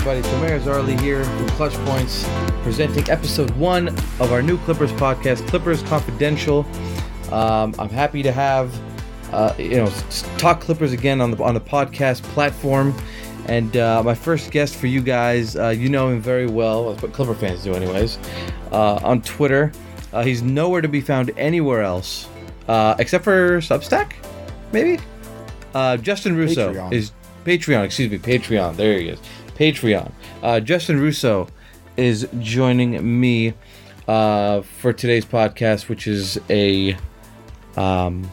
Everybody? Tomer Azarly here from Clutch Points, presenting episode one of our new Clippers podcast, Clippers Confidential. Um, I'm happy to have, uh, you know, talk Clippers again on the on the podcast platform. And uh, my first guest for you guys, uh, you know him very well, that's what Clipper fans do, anyways, uh, on Twitter. Uh, he's nowhere to be found anywhere else, uh, except for Substack, maybe. Justin Russo Patreon. is Patreon, excuse me, Patreon. There he is. Patreon. Uh, Justin Russo is joining me uh, for today's podcast, which is a, um,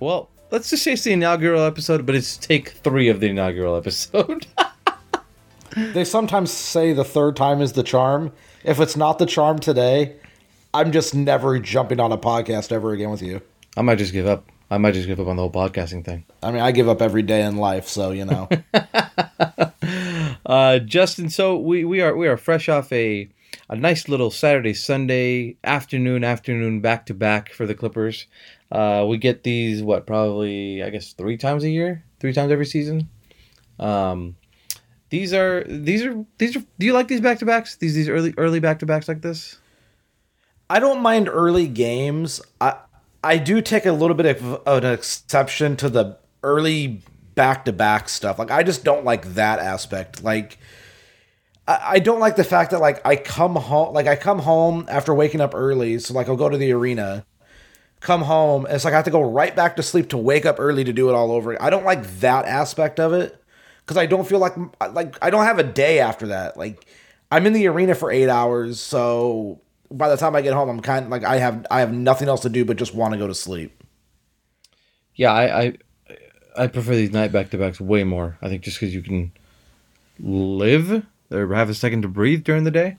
well, let's just say it's the inaugural episode, but it's take three of the inaugural episode. They sometimes say the third time is the charm. If it's not the charm today, I'm just never jumping on a podcast ever again with you. I might just give up. I might just give up on the whole podcasting thing. I mean, I give up every day in life, so you know. Uh, Justin, so we, we are we are fresh off a a nice little Saturday Sunday afternoon afternoon back to back for the Clippers. Uh, we get these what probably I guess three times a year, three times every season. Um, these are these are these are. Do you like these back to backs? These these early early back to backs like this? I don't mind early games. I I do take a little bit of, of an exception to the early back to back stuff. Like I just don't like that aspect. Like I, I don't like the fact that like I come home like I come home after waking up early, so like I'll go to the arena, come home, and it's like I have to go right back to sleep to wake up early to do it all over. I don't like that aspect of it because I don't feel like like I don't have a day after that. Like I'm in the arena for eight hours, so by the time I get home, I'm kind of like I have I have nothing else to do but just want to go to sleep. Yeah, I I, I prefer these night back to backs way more. I think just because you can live or have a second to breathe during the day,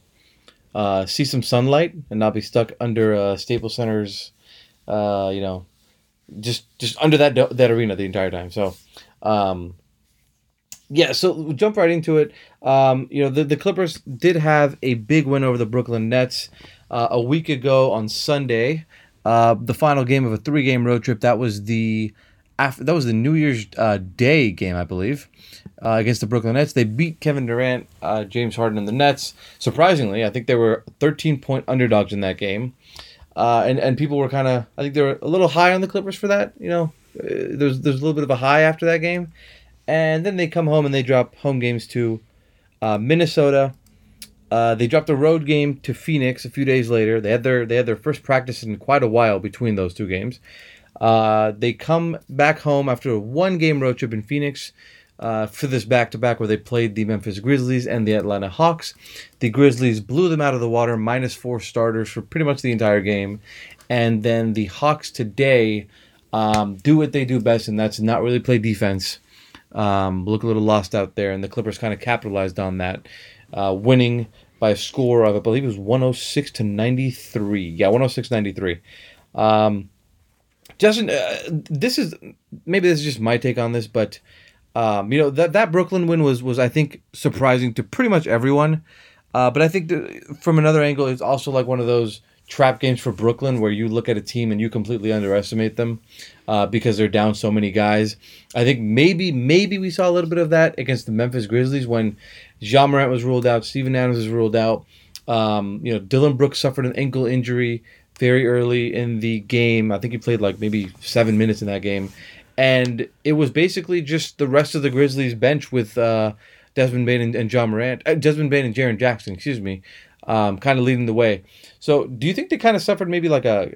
uh, see some sunlight, and not be stuck under uh, Staples Center's, uh, you know, just just under that that arena the entire time. So, um, yeah, so we'll jump right into it. Um, you know, the, the Clippers did have a big win over the Brooklyn Nets uh, a week ago on Sunday. Uh, the final game of a three-game road trip. That was the after that was the New Year's uh, Day game, I believe, uh, against the Brooklyn Nets. They beat Kevin Durant, uh, James Harden, and the Nets. Surprisingly, I think they were 13-point underdogs in that game, uh, and and people were kind of I think they were a little high on the Clippers for that. You know, uh, there's there's a little bit of a high after that game, and then they come home and they drop home games to uh, Minnesota. They dropped a road game to Phoenix a few days later. They had their they had their first practice in quite a while between those two games. Uh, they come back home after a one game road trip in Phoenix uh, for this back to back where they played the Memphis Grizzlies and the Atlanta Hawks. The Grizzlies blew them out of the water, minus four starters for pretty much the entire game. And then the Hawks today um, do what they do best, and that's not really play defense. Um, look a little lost out there, and the Clippers kind of capitalized on that, uh, winning by a score of I believe it was 106 to 93. Yeah, 106 93. Um, Justin, uh, this is maybe this is just my take on this, but um, you know that that Brooklyn win was was I think surprising to pretty much everyone. Uh, but I think from another angle, it's also like one of those trap games for Brooklyn where you look at a team and you completely underestimate them uh, because they're down so many guys. I think maybe maybe we saw a little bit of that against the Memphis Grizzlies when Ja Morant was ruled out, Steven Adams was ruled out. Um, you know, Dillon Brooks suffered an ankle injury very early in the game. I think he played like maybe seven minutes in that game, and it was basically just the rest of the Grizzlies bench with uh, Desmond Bane and, and Ja Morant, uh, Desmond Bane and Jaren Jackson, excuse me, um, kind of leading the way. So, do you think they kind of suffered maybe like a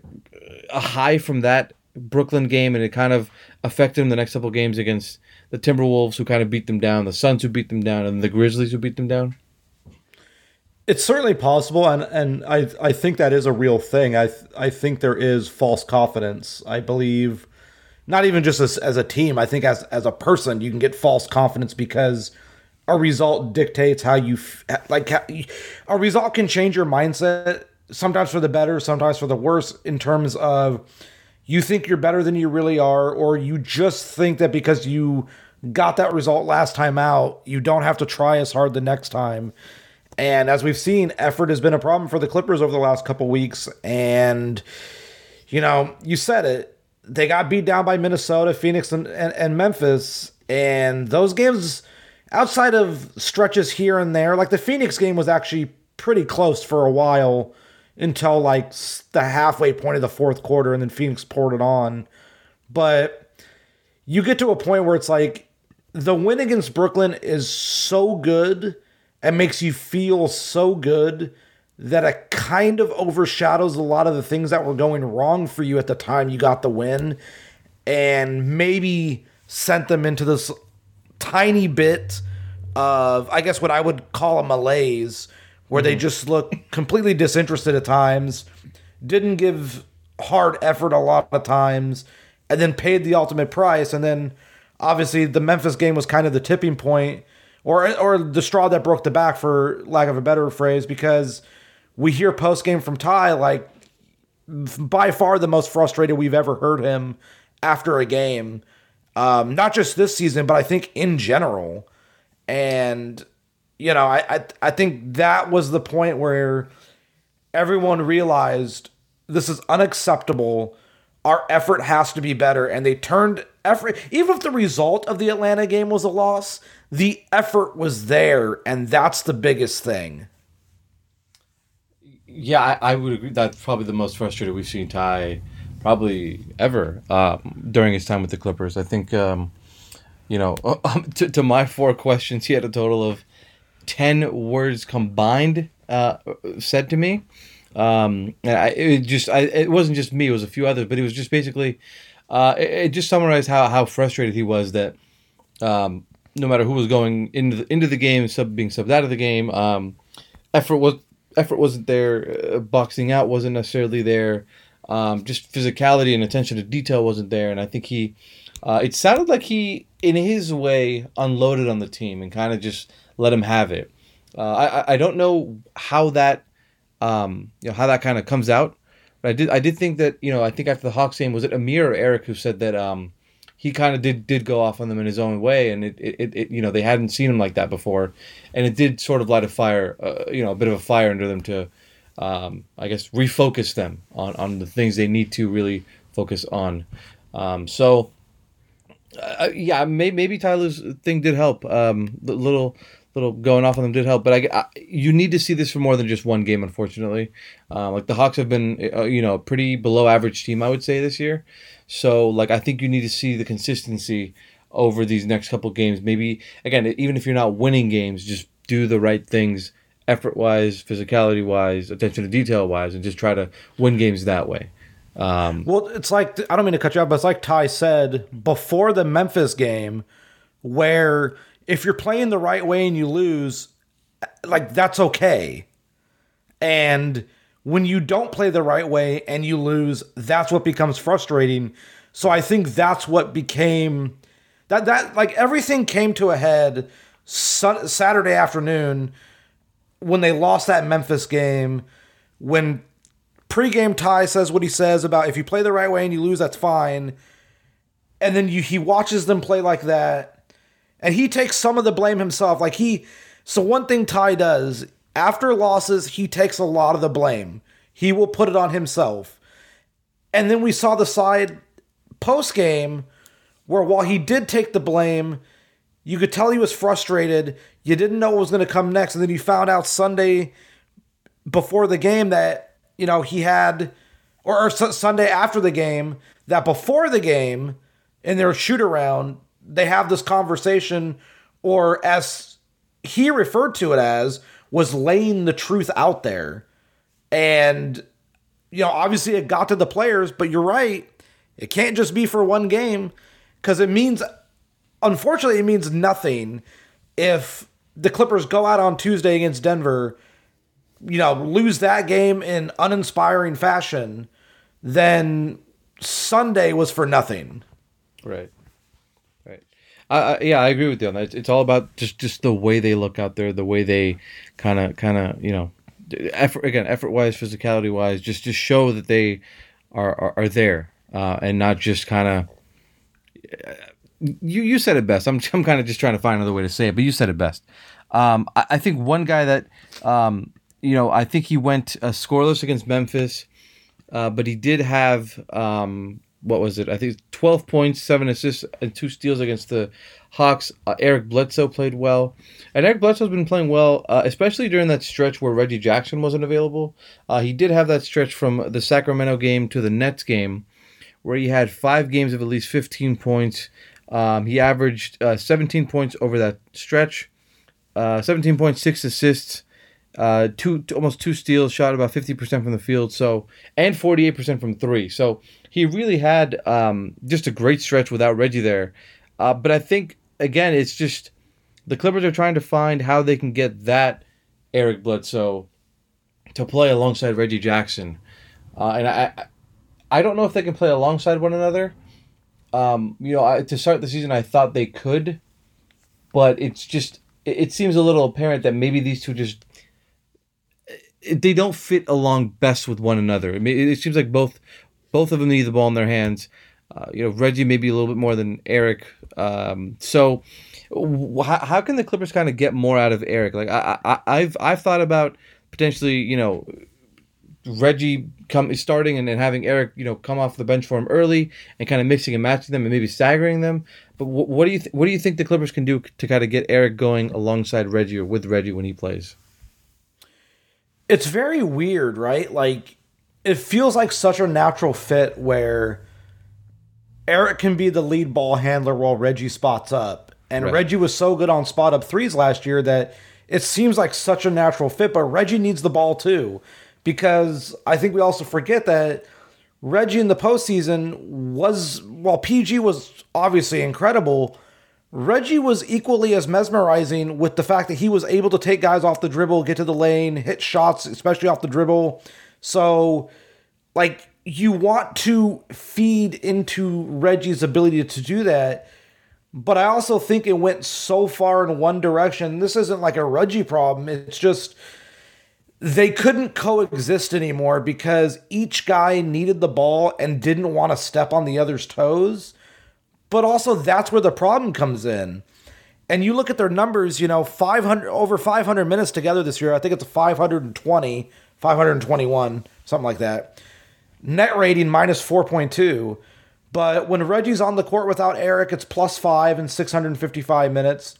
a high from that Brooklyn game, and it kind of affected them the next couple games against the Timberwolves, who kind of beat them down, the Suns who beat them down, and the Grizzlies who beat them down? It's certainly possible, and, and I I think that is a real thing. I I think there is false confidence. I believe, not even just as, as a team. I think as as a person, you can get false confidence because a result dictates how you f- like. How, a result can change your mindset sometimes for the better, sometimes for the worse. In terms of you think you're better than you really are, or you just think that because you got that result last time out, you don't have to try as hard the next time. And as we've seen, effort has been a problem for the Clippers over the last couple weeks. And, you know, you said it. They got beat down by Minnesota, Phoenix, and, and, and Memphis. And those games, outside of stretches here and there, like the Phoenix game was actually pretty close for a while until like the halfway point of the fourth quarter, and then Phoenix poured it on. But you get to a point where it's like the win against Brooklyn is so good and makes you feel so good that it kind of overshadows a lot of the things that were going wrong for you at the time you got the win and maybe sent them into this tiny bit of I guess what I would call a malaise where they mm-hmm. just look completely disinterested at times, didn't give hard effort a lot of times, and then paid the ultimate price. And then obviously the Memphis game was kind of the tipping point or or the straw that broke the back for lack of a better phrase because we hear post game from Ty like by far the most frustrated we've ever heard him after a game. Um, not just this season, but I think in general. And you know, I, I I think that was the point where everyone realized this is unacceptable. Our effort has to be better, and they turned effort. Even if the result of the Atlanta game was a loss, the effort was there, and that's the biggest thing. Yeah, I, I would agree. That's probably the most frustrated we've seen Ty probably ever um, during his time with the Clippers. I think, um, you know, um, to, to my four questions, he had a total of 10 words combined uh, said to me. Um, I, it just, I, it wasn't just me, it was a few others, but it was just basically, uh, it, it just summarized how, how frustrated he was that um, no matter who was going into the, into the game, sub being subbed out of the game, um, effort was effort wasn't there, uh, boxing out wasn't necessarily there, um, just physicality and attention to detail wasn't there, and I think he, uh, it sounded like he, in his way, unloaded on the team and kind of just let him have it. Uh, I I don't know how that, um, you know, how that kind of comes out, but I did I did think that you know I think after the Hawks game was it Amir or Eric who said that um, he kind of did did go off on them in his own way, and it, it, it you know they hadn't seen him like that before, and it did sort of light a fire, uh, you know, a bit of a fire under them to, um, I guess, refocus them on on the things they need to really focus on. Um, so, uh, yeah, maybe, maybe Ty Lue's thing did help. Um, the little little going off on them did help, but I, I, you need to see this for more than just one game. Unfortunately, uh, like the Hawks have been, uh, you know, a pretty below average team, I would say this year. So like I think you need to see the consistency over these next couple games. Maybe again, even if you're not winning games, just do the right things, effort wise, physicality wise, attention to detail wise, and just try to win games that way. Um, well, it's like I don't mean to cut you off, but it's like Ty said before the Memphis game, where if you're playing the right way and you lose, like that's okay. And when you don't play the right way and you lose, that's what becomes frustrating. So I think that's what became that that like everything came to a head Saturday afternoon when they lost that Memphis game. When pregame Ty says what he says about if you play the right way and you lose, that's fine. And then you he watches them play like that, and he takes some of the blame himself. Like he, so one thing Ty does after losses, he takes a lot of the blame. He will put it on himself. And then we saw the side post game where while he did take the blame, you could tell he was frustrated. You didn't know what was going to come next. And then you found out Sunday before the game that, you know, he had, or, or Sunday after the game, that before the game in their shoot around, they have this conversation, or as he referred to it as, was laying the truth out there. And, you know, obviously it got to the players, but you're right. It can't just be for one game because it means, unfortunately, it means nothing if the Clippers go out on Tuesday against Denver, you know, lose that game in uninspiring fashion, then Sunday was for nothing. Right. Uh, yeah, I agree with you on that. It's, it's all about just just the way they look out there, the way they kind of kind of you know effort again effort wise physicality wise just just show that they are are, are there uh, and not just kind of you you said it best i'm, I'm kind of just trying to find another way to say it but you said it best um, I, I, think one guy that um, you know i think he went uh, scoreless against memphis uh, but he did have um, what was it? I think 12 points, seven assists, and two steals against the Hawks. Uh, Eric Bledsoe played well, and Eric Bledsoe's been playing well, uh, especially during that stretch where Reggie Jackson wasn't available. Uh, he did have that stretch from the Sacramento game to the Nets game, where he had five games of at least 15 points. Um, he averaged uh, 17 points over that stretch, uh, 17.6 assists uh, two almost two steals, shot about fifty percent from the field, so and forty eight percent from three. So he really had um, just a great stretch without Reggie there. Uh, but I think again, it's just the Clippers are trying to find how they can get that Eric Bledsoe to play alongside Reggie Jackson, uh, and I I don't know if they can play alongside one another. Um, you know, I, to start the season, I thought they could, but it's just it, it seems a little apparent that maybe these two just they don't fit along best with one another. I mean, it seems like both both of them need the ball in their hands. Uh, you know, Reggie maybe a little bit more than Eric. Um, so, how, how can the Clippers kind of get more out of Eric? Like I, I I've I've thought about potentially you know Reggie come starting and then having Eric you know come off the bench for him early and kind of mixing and matching them and maybe staggering them. But what, what do you th- what do you think the Clippers can do to kind of get Eric going alongside Reggie or with Reggie when he plays? It's very weird, right? Like it feels like such a natural fit where Eric can be the lead ball handler while Reggie spots up. And right. Reggie was so good on spot up threes last year that it seems like such a natural fit, but Reggie needs the ball too. Because I think we also forget that Reggie in the postseason was, while PG was obviously incredible, Reggie was equally as mesmerizing with the fact that he was able to take guys off the dribble, get to the lane, hit shots, especially off the dribble. So, like, you want to feed into Reggie's ability to do that. But I also think it went so far in one direction. This isn't like a Reggie problem. It's just they couldn't coexist anymore because each guy needed the ball and didn't want to step on the other's toes. But also, that's where the problem comes in. And you look at their numbers, you know, 500 over 500 minutes together this year. I think it's 520, 521, something like that. Net rating minus 4.2. But when Reggie's on the court without Eric, it's plus five in 655 minutes.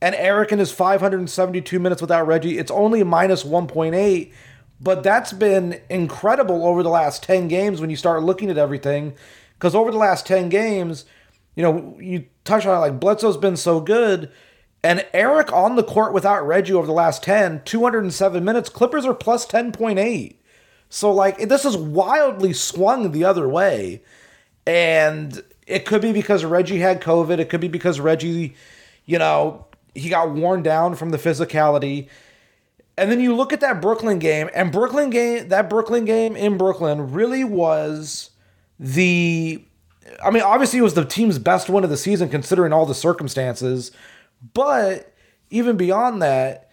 And Eric in his 572 minutes without Reggie, it's only minus 1.8. But that's been incredible over the last 10 games when you start looking at everything. Because over the last 10 games, you know, you touch on it like Bledsoe's been so good. And Eric on the court without Reggie over the last 10, 207 minutes, Clippers are plus 10.8. So, like, this is wildly swung the other way. And it could be because Reggie had COVID. It could be because Reggie, you know, he got worn down from the physicality. And then you look at that Brooklyn game, and Brooklyn game, that Brooklyn game in Brooklyn really was the I mean, obviously, it was the team's best win of the season considering all the circumstances. But even beyond that,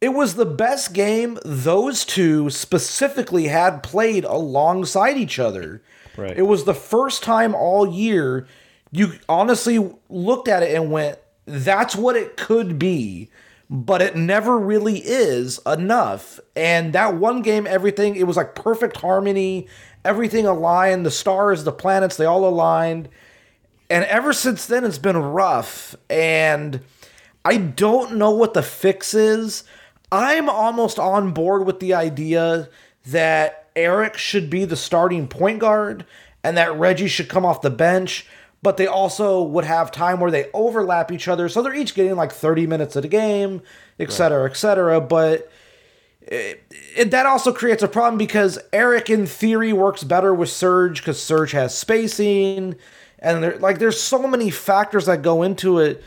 it was the best game those two specifically had played alongside each other. Right. It was the first time all year you honestly looked at it and went, that's what it could be, but it never really is enough. And that one game, everything, it was like perfect harmony everything aligned, the stars, the planets, they all aligned. And ever since then, it's been rough. And I don't know what the fix is. I'm almost on board with the idea that Eric should be the starting point guard and that Reggie should come off the bench, but they also would have time where they overlap each other. So they're each getting like 30 minutes of the game, et cetera, et cetera. But it, it, that also creates a problem because Eric, in theory, works better with Serge because Serge has spacing, and there, like there's so many factors that go into it.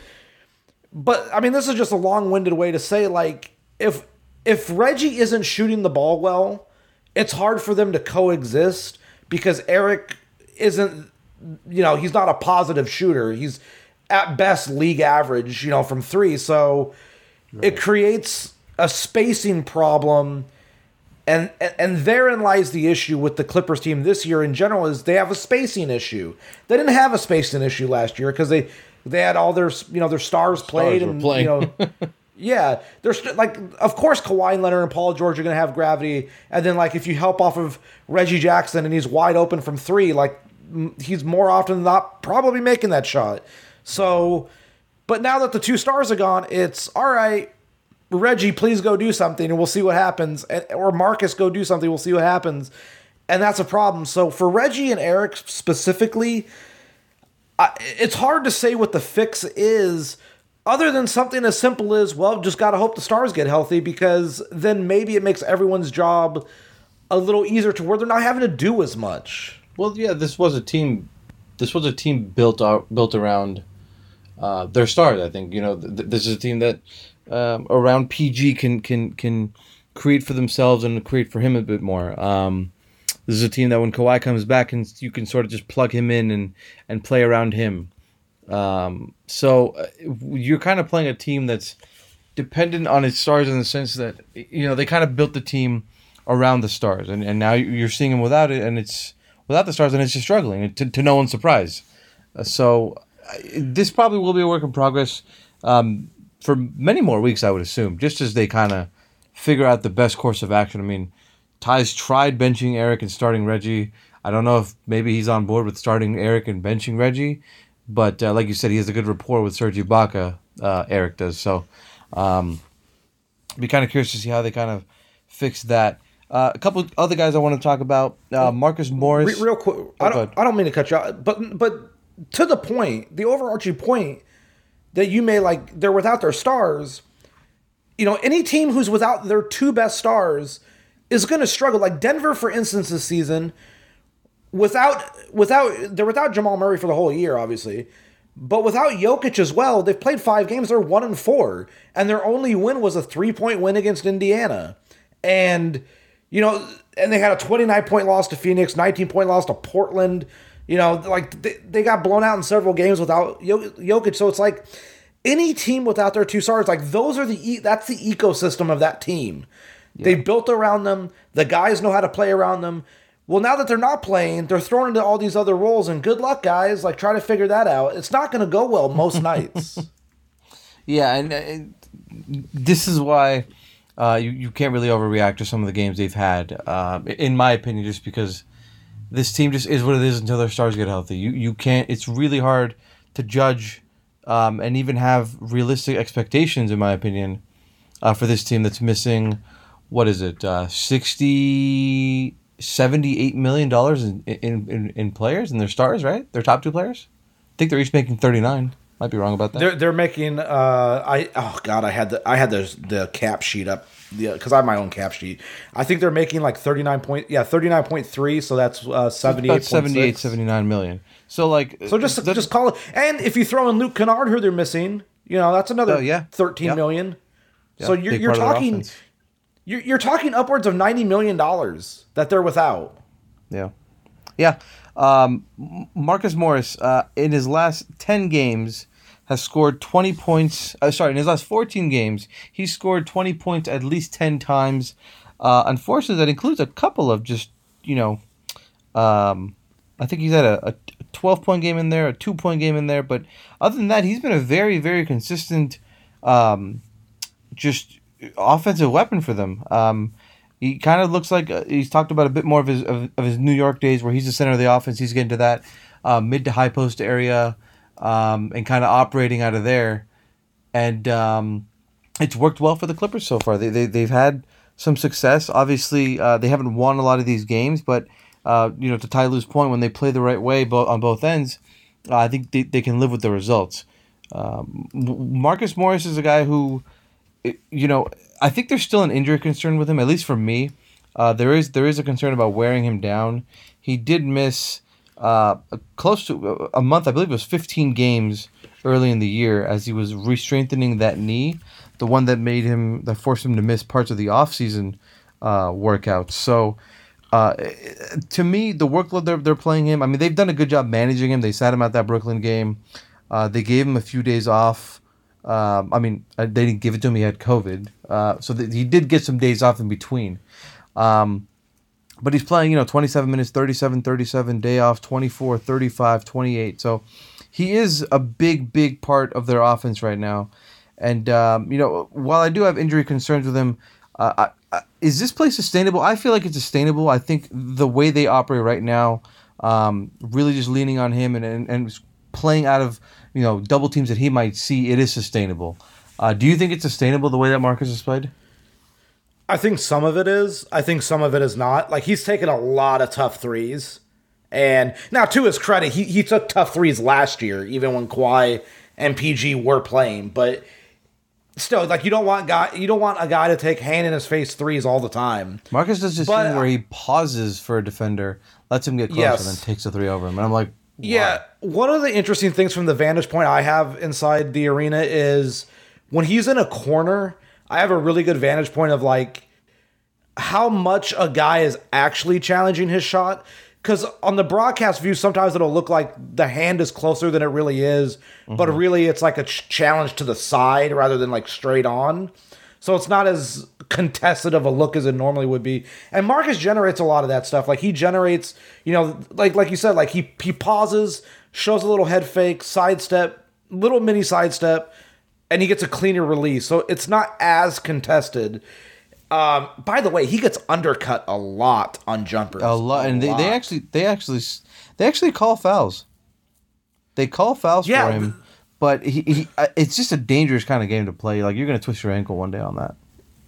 But I mean, this is just a long-winded way to say like if if Reggie isn't shooting the ball well, it's hard for them to coexist because Eric isn't, you know, he's not a positive shooter. He's at best league average, you know, from three. So right. it creates a spacing problem. And, and therein lies the issue with the Clippers team this year in general is they have a spacing issue. They didn't have a spacing issue last year because they they had all their you know their stars played stars and playing. you know yeah there's like of course Kawhi Leonard and Paul George are gonna have gravity and then like if you help off of Reggie Jackson and he's wide open from three like he's more often than not probably making that shot. So, but now that the two stars are gone, it's all right. Reggie, please go do something, and we'll see what happens. Or Marcus, go do something, we'll see what happens. And that's a problem. So for Reggie and Eric specifically, I, it's hard to say what the fix is other than something as simple as, well, just got to hope the stars get healthy because then maybe it makes everyone's job a little easier to where they're not having to do as much. Well, yeah, this was a team. This was a team built out, built around uh, their stars. I think you know th- this is a team that um, around PG can can can create for themselves and create for him a bit more. Um, this is a team that when Kawhi comes back, and you can sort of just plug him in and and play around him. Um, so uh, you're kind of playing a team that's dependent on its stars in the sense that you know they kind of built the team around the stars, and, and now you're seeing them without it, and it's without the stars, and it's just struggling to, to no one's surprise. Uh, so uh, this probably will be a work in progress um, for many more weeks, I would assume, just as they kind of figure out the best course of action. I mean, Ty's tried benching Eric and starting Reggie. I don't know if maybe he's on board with starting Eric and benching Reggie. But uh, like you said, he has a good rapport with Serge Ibaka. Uh, Eric does so. Um, be kind of curious to see how they kind of fix that. Uh, a couple other guys I want to talk about. Uh, Marcus Morris. Re- real quick, oh, I don't. I don't mean to cut you off, but but to the point, the overarching point that you may like, they're without their stars. You know, any team who's without their two best stars is going to struggle. Like Denver, for instance, this season without without they're without Jamal Murray for the whole year, obviously. But without Jokic as well, they've played five games. They're one and four, and their only win was a three point win against Indiana. And you know, and they had a twenty nine point loss to Phoenix, nineteen point loss to Portland. You know, like they, they got blown out in several games without Jokic. So it's like any team without their two stars, like those are the that's the ecosystem of that team. Yeah. They built around them. The guys know how to play around them. Well, now that they're not playing, they're thrown into all these other roles, and good luck, guys. Like, try to figure that out. It's not going to go well most nights. Yeah, and, and, this is why uh, you you can't really overreact to some of the games they've had, uh, in my opinion, just because this team just is what it is until their stars get healthy. You you can't. It's really hard to judge um, and even have realistic expectations, in my opinion, uh, for this team that's missing. What is it? Uh, sixty 78 million dollars in, in, in in players and their stars, right? Their top two players. I think they're each making 39. Might be wrong about that. They're they're making. Uh, I oh god, I had the I had the the cap sheet up because I have my own cap sheet. I think they're making like 39 point yeah 39.3 so that's uh 78 78 79 million. So like So just just call it and if you throw in Luke Kennard who they're missing, you know, that's another oh, yeah. 13 million. Yeah, so you're you're talking you're, you're talking upwards of ninety million dollars that they're without. Yeah, yeah. Um, Marcus Morris uh, in his last ten games has scored twenty points. Uh, sorry, in his last fourteen games, he's scored twenty points at least ten times. Uh, unfortunately, that includes a couple of just you know. Um, I think he's had a, a 12 point game in there, a two point game in there. But other than that, he's been a very, very consistent, um, just offensive weapon for them. Um, he kind of looks like uh, he's talked about a bit more of his of, of, his New York days, where he's the center of the offense. He's getting to that uh, mid to high post area um, and kind of operating out of there, and um, it's worked well for the Clippers so far. They, they they've had some success. Obviously, uh, they haven't won a lot of these games, but uh, you know, to Ty Lue's point, when they play the right way bo- on both ends, uh, I think they, they can live with the results. Um, Marcus Morris is a guy who you know, I think there's still an injury concern with him, at least for me. Uh, there is there is a concern about wearing him down. He did miss uh, close to a month, I believe it was 15 games early in the year as he was re-strengthening that knee, the one that made him that forced him to miss parts of the off-season uh, workouts. So. Uh, to me, the workload they're, they're playing him, I mean, they've done a good job managing him. They sat him at that Brooklyn game. Uh, they gave him a few days off um, I mean, uh, they didn't give it to him. He had COVID, uh, so th- he did get some days off in between. Um, but he's playing, you know, 27 minutes, 37, 37, day off, 24, 35, 28. So he is a big, big part of their offense right now. And um, you know, while I do have injury concerns with him, uh, I, I, is this play sustainable? I feel like it's sustainable. I think the way they operate right now, um, really just leaning on him and, and, and playing out of you know double teams that he might see, it is sustainable. Uh, do you think it's sustainable the way that Marcus has played? I think some of it is. I think some of it is not. Like he's taken a lot of tough threes. And now to his credit, he, he took tough threes last year, even when Kawhi and PG were playing. But still, like you don't want guy you don't want a guy to take hand in his face threes all the time. Marcus does this But- thing where uh, he pauses for a defender, lets him get close, Yes. and then takes a three over him. And I'm like, Yeah, one of the interesting things from the vantage point I have inside the arena is when he's in a corner, I have a really good vantage point of like how much a guy is actually challenging his shot. Because on the broadcast view, sometimes it'll look like the hand is closer than it really is, but mm-hmm. really it's like a ch- challenge to the side rather than like straight on. So it's not as contested of a look as it normally would be. And Marcus generates a lot of that stuff. Like he generates, you know, like like you said, like he he pauses, shows a little head fake, sidestep, little mini sidestep, and he gets a cleaner release. So it's not as contested. Um, by the way, he gets undercut a lot on jumpers. a lot, and they, they lot. actually they actually they actually call fouls. They call fouls Yeah, for him, but he, he uh, it's just a dangerous kind of game to play. Like you're gonna twist your ankle one day on that.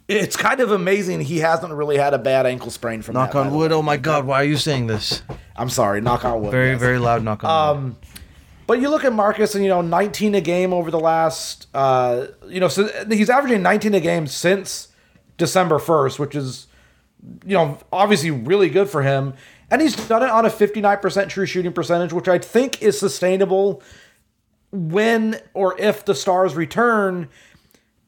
It's kind of amazing he hasn't really had a bad ankle sprain from Knock that, on wood. Oh my God! Why are you saying this? I'm sorry, knock on wood. Very yes. very loud knock on wood. But you look at Marcus, and you know, 19 a game over the last, uh, you know, so he's averaging 19 a game since December 1st, which is, you know, obviously really good for him. And he's done it on a 59% true shooting percentage, which I think is sustainable when or if the Stars return,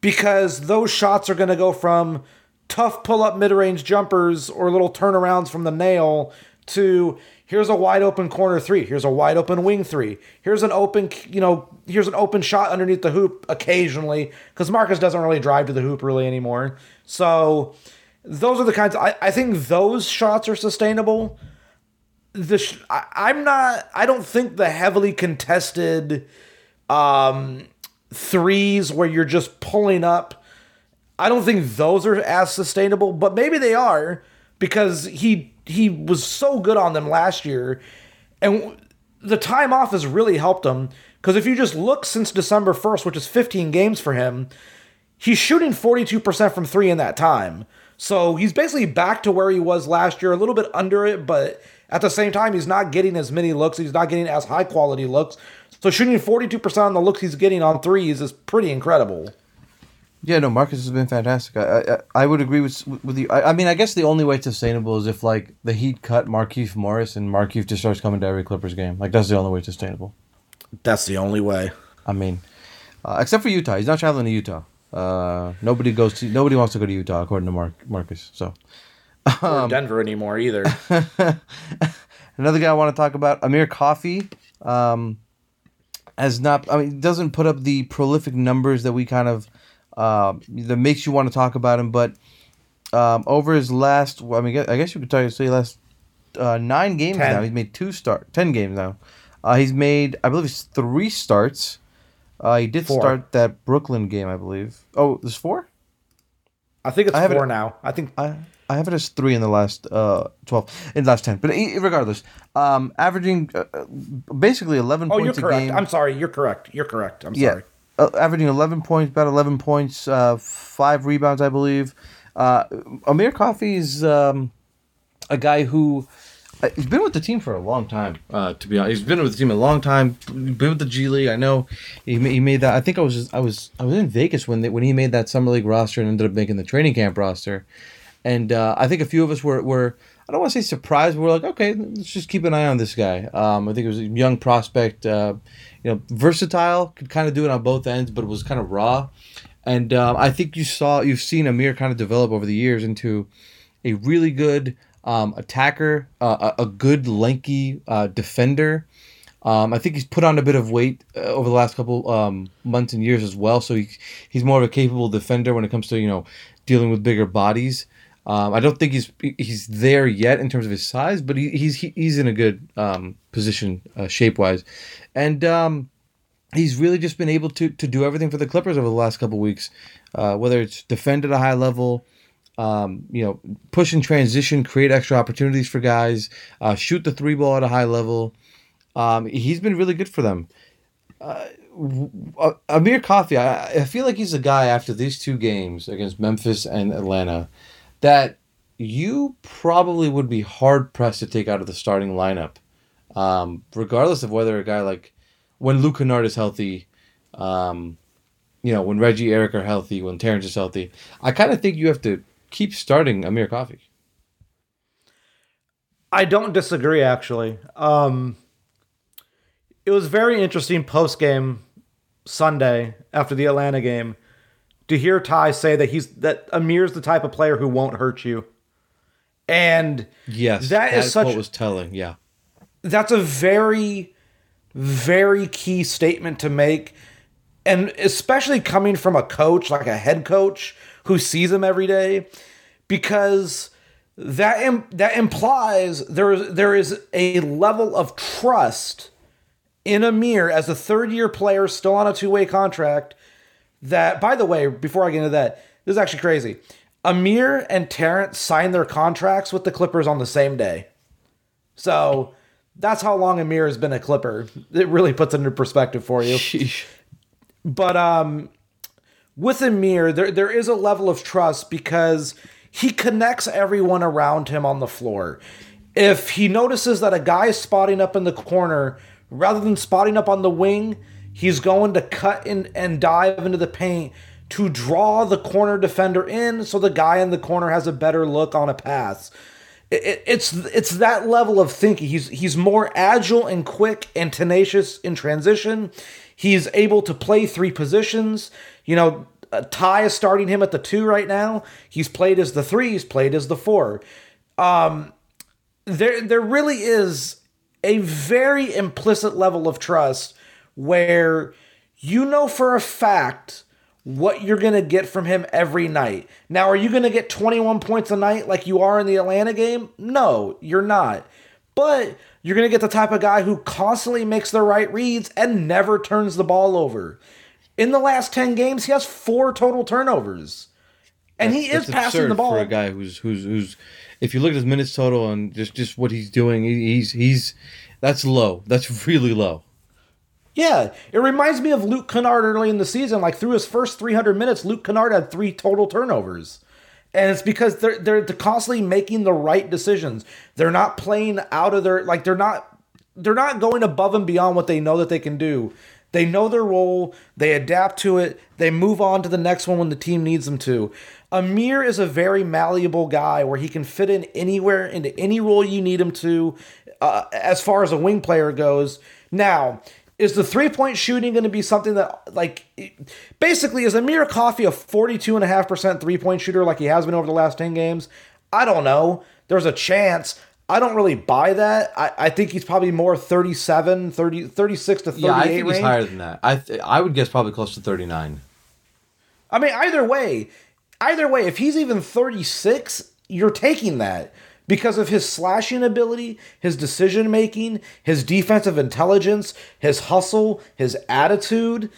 because those shots are going to go from tough pull up mid range jumpers or little turnarounds from the nail to here's a wide open corner three, here's a wide open wing three, here's an open, you know, here's an open shot underneath the hoop occasionally, because Marcus doesn't really drive to the hoop really anymore. So those are the kinds, I, I think those shots are sustainable. The sh- I, I'm not, I don't think the heavily contested um, threes where you're just pulling up. I don't think those are as sustainable, but maybe they are because he he was so good on them last year, and the time off has really helped him. Because if you just look since December first, which is 15 games for him, he's shooting 42% from three in that time. So he's basically back to where he was last year, a little bit under it, but at the same time, he's not getting as many looks. He's not getting as high quality looks. So shooting 42% on the looks he's getting on threes is pretty incredible. Yeah, no, Marcus has been fantastic. I I, I would agree with with you. I, I mean, I guess the only way it's sustainable is if like the Heat cut Markieff Morris and Markieff just starts coming to every Clippers game. Like that's the only way it's sustainable. That's the only way. I mean, uh, except for Utah, he's not traveling to Utah. Uh, nobody goes to nobody wants to go to Utah according to Mark Marcus. So or Denver anymore either. another guy I want to talk about, Amir Coffey, um, has not. I mean, doesn't put up the prolific numbers that we kind of uh, that makes you want to talk about him. But um, over his last, well, I mean, I guess you could tell say last uh, nine games Ten. now. He's made two start, ten games now. Uh, he's made, I believe, it's three starts. Uh, he did Four. start that Brooklyn game, I believe. Oh, there's four. I think it's I have it- four now. I think I I have it as three in the last uh twelve in the last ten. But regardless, um, averaging uh, uh, basically eleven Oh, you're points a correct. game. I'm sorry. You're correct. You're correct. I'm yeah, sorry. Uh, averaging eleven points, about eleven points, uh, five rebounds, I believe. Uh, Amir Coffey is um, a guy who. uh, He's been with the team for a long time. Uh, to be honest, he's been with the team a long time. Been with the G League. I know he, he made that. I think I was I was I was in Vegas when they, when he made that summer league roster and ended up making the training camp roster. And uh, I think a few of us were, were I don't want to say surprised. But we're like, okay, let's just keep an eye on this guy. Um, I think it was a young prospect, uh, you know, versatile, could kind of do it on both ends, but it was kind of raw. And um, I think you saw, you've seen Amir kind of develop over the years into a really good um, attacker, uh, a, good lanky uh, defender. Um, I think he's put on a bit of weight uh, over the last couple um, months and years as well. So he, he's more of a capable defender when it comes to you know dealing with bigger bodies. Um, I don't think he's he's there yet in terms of his size, but he, he's he, he's in a good um, position uh, shape wise, and um, he's really just been able to to do everything for the Clippers over the last couple weeks, uh, whether it's defend at a high level, um, you know, push and transition, create extra opportunities for guys, uh, shoot the three ball at a high level. Um, he's been really good for them. Uh, Amir Coffey, I, I feel like he's a guy after these two games against Memphis and Atlanta that you probably would be hard pressed to take out of the starting lineup, um, regardless of whether a guy like when Luke Kennard is healthy, um, you know, when Reggie Eric are healthy, when Terrence is healthy. I kind of think you have to keep starting Amir Coffey. I don't disagree, actually. Um, it was very interesting post game Sunday after the Atlanta game to hear Ty say that he's that Amir's the type of player who won't hurt you. And yes, that is such what was telling. Yeah, that's a very, very key statement to make, and especially coming from a coach like a head coach who sees him every day, because that Im- that implies there is there is a level of trust in Amir as a third year player still on a two way contract. That by the way, before I get into that, this is actually crazy. Amir and Terrence signed their contracts with the Clippers on the same day. So that's how long Amir has been a Clipper. It really puts it into perspective for you. Sheesh. But um, with Amir, there, there is a level of trust because he connects everyone around him on the floor. If he notices that a guy is spotting up in the corner, rather than spotting up on the wing, he's going to cut in and dive into the paint to draw the corner defender in so the guy in the corner has a better look on a pass. It, it's it's that level of thinking. He's he's more agile and quick and tenacious in transition. He's able to play three positions. You know, uh, Ty is starting him at the two right now. He's played as the three. He's played as the four. Um, there there really is a very implicit level of trust where you know for a fact what you're going to get from him every night. Now, are you going to get 21 points a night like you are in the Atlanta game? No, you're not. But you're going to get the type of guy who constantly makes the right reads and never turns the ball over. In the last 10 games, he has four total turnovers. And that's, he is passing the ball. For a guy who's who's who's if you look at his minutes total and just just what he's doing, he's he's that's low. That's really low. Yeah, it reminds me of Luke Kennard early in the season. Like through his first 300 minutes, Luke Kennard had three total turnovers. And it's because they're they're constantly making the right decisions. They're not playing out of their like they're not they're not going above and beyond what they know that they can do. They know their role, they adapt to it, they move on to the next one when the team needs them to. Amir is a very malleable guy where he can fit in anywhere into any role you need him to uh, as far as a wing player goes. Now, is the three point shooting going to be something that, like, basically, is Amir Coffey a 42.5% three point shooter like he has been over the last 10 games? I don't know. There's a chance. I don't really buy that. I, I think he's probably more 37, 30, 36 to 38 Yeah, I think range. he's higher than that. I, th- I would guess probably close to 39. I mean, either way, either way, if he's even 36, you're taking that because of his slashing ability, his decision making, his defensive intelligence, his hustle, his attitude.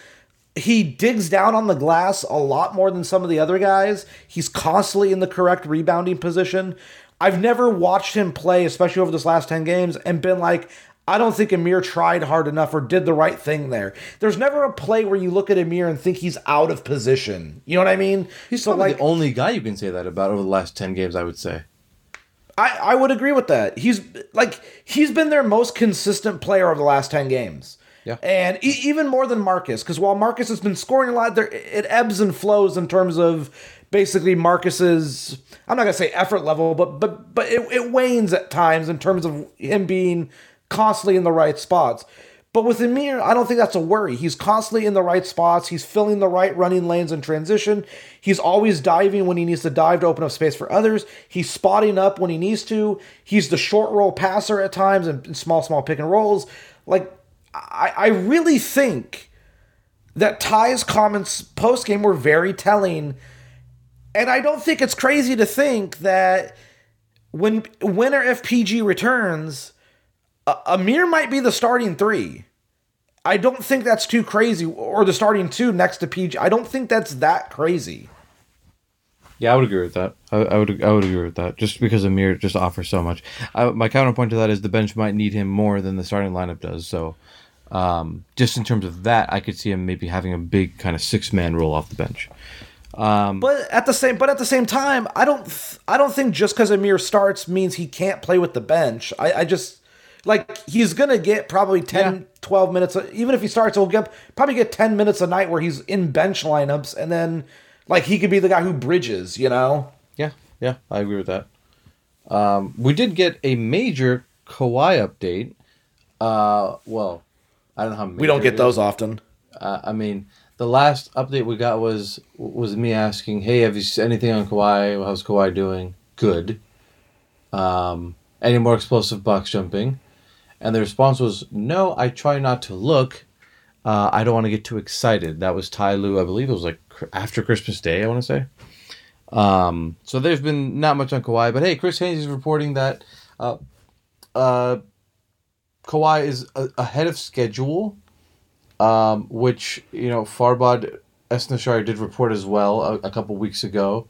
He digs down on the glass a lot more than some of the other guys. He's constantly in the correct rebounding position. I've never watched him play, especially over this last 10 games, and been like, I don't think Amir tried hard enough or did the right thing there. There's never a play where you look at Amir and think he's out of position. You know what I mean? He's so like the only guy you can say that about over the last 10 games, I would say. I, I would agree with that. He's like he's been their most consistent player over the last 10 games. Yeah. And e- even more than Marcus, because while Marcus has been scoring a lot, there it ebbs and flows in terms of basically Marcus's I'm not gonna say effort level, but but but it, it wanes at times in terms of him being constantly in the right spots. But with Amir, I don't think that's a worry. He's constantly in the right spots. He's filling the right running lanes in transition. He's always diving when he needs to dive to open up space for others. He's spotting up when he needs to. He's the short roll passer at times and small, small pick and rolls. Like, I, I really think that Ty's comments post game were very telling. And I don't think it's crazy to think that when winner FPG returns, uh, Amir might be the starting three. I don't think that's too crazy, or the starting two next to PG. I don't think that's that crazy. Yeah, I would agree with that. I, I would I would agree with that. Just because Amir just offers so much. I, my counterpoint to that is the bench might need him more than the starting lineup does. So, um, just in terms of that, I could see him maybe having a big kind of six man role off the bench. Um, but at the same but at the same time, I don't th- I don't think just because Amir starts means he can't play with the bench. I, I just like he's gonna get probably 10 Yeah. 12 minutes even if he starts he'll get probably get 10 minutes a night where he's in bench lineups and then like he could be the guy who bridges you know Yeah, yeah, I agree with that. Um, we did get a major Kawhi update. Uh, well, I don't know how we don't get those often Uh, I mean, the last update we got was was me asking, "Hey, have you seen anything on Kawhi? How's Kawhi doing? Good. Um, any more explosive box jumping?" And the response was, "No, I try not to look. Uh, I don't want to get too excited." That was Ty Lue, I believe it was like after Christmas Day. I want to say. Um, so there's been not much on Kawhi, but hey, Chris Haynes is reporting that uh, uh, Kawhi is a- ahead of schedule um, which you know Farbod Esnaashari did report as well a, a couple weeks ago.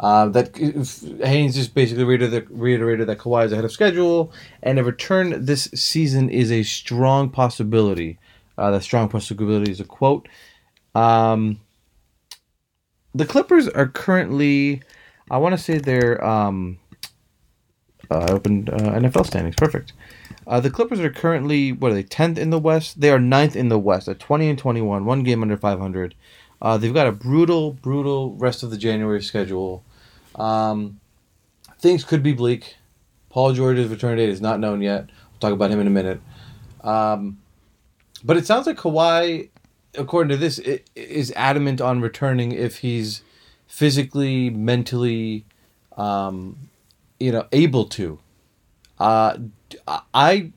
Uh, that Haynes just basically reiterated, reiterated that Kawhi is ahead of schedule, and a return this season is a strong possibility. Uh, that strong possibility is a quote. Um, the Clippers are currently, I want to say they're. Um, uh, I opened uh, NFL standings. Perfect. Uh, the Clippers are currently what are they? Tenth in the West. They are ninth in the West at twenty and twenty-one, one game under five hundred. Uh, they've got a brutal, brutal rest of the January schedule. Um, things could be bleak. Paul George's return date is not known yet. We'll talk about him in a minute. Um, but it sounds like Kawhi, according to this, is adamant on returning if he's physically, mentally, um, you know, able to. Uh, I,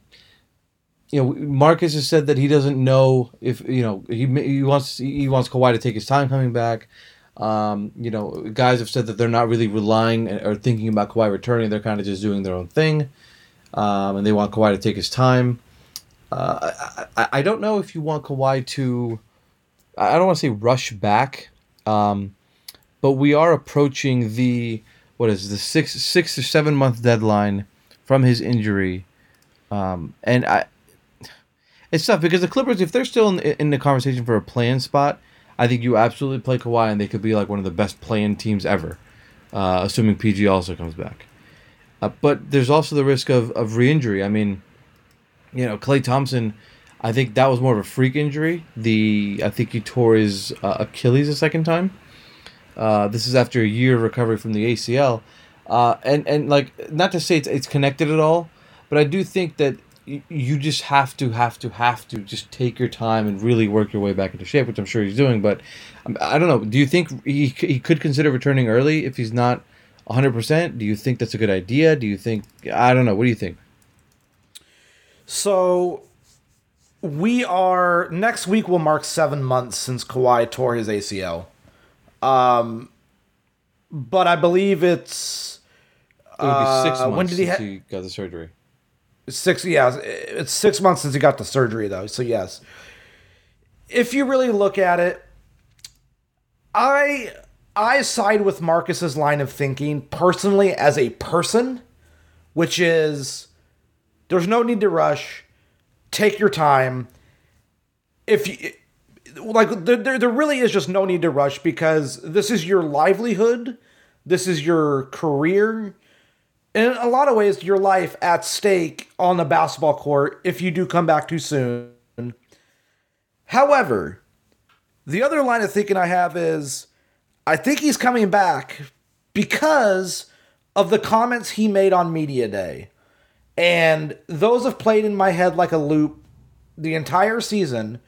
you know, Marcus has said that he doesn't know if you know he he wants he wants Kawhi to take his time coming back. Um, you know, guys have said that they're not really relying or thinking about Kawhi returning. They're kind of just doing their own thing, um, and they want Kawhi to take his time. Uh, I, I, don't know if you want Kawhi to. I don't want to say rush back, um, but we are approaching the what is the six six or seven month deadline from his injury, um, and I. It's tough because the Clippers, if they're still in, in the conversation for a play-in spot, I think you absolutely play Kawhi and they could be like one of the best play-in teams ever, uh, assuming PG also comes back. Uh, but there's also the risk of, of re-injury. I mean, you know, Klay Thompson, I think that was more of a freak injury. The I think he tore his uh, Achilles a second time. Uh, this is after a year of recovery from the ACL, uh, and and like not to say it's, it's connected at all, but I do think that you just have to have to have to just take your time and really work your way back into shape, which I'm sure he's doing. But um, I don't know. Do you think he he could consider returning early if he's not 100? percent Do you think that's a good idea? Do you think I don't know. What do you think? So we are next week will mark seven months since Kawhi tore his ACL. Um, but I believe it's It would be six Uh, months when did he since ha- he got the surgery. Six. Yeah, it's six months since he got the surgery, though. So yes, if you really look at it, I I side with Marcus's line of thinking personally as a person, which is there's no need to rush. Take your time. If you like, there, there, there really is just no need to rush because this is your livelihood, this is your career, in a lot of ways, your life at stake on the basketball court if you do come back too soon. However, the other line of thinking I have is I think he's coming back because of the comments he made on Media Day. And those have played in my head like a loop the entire season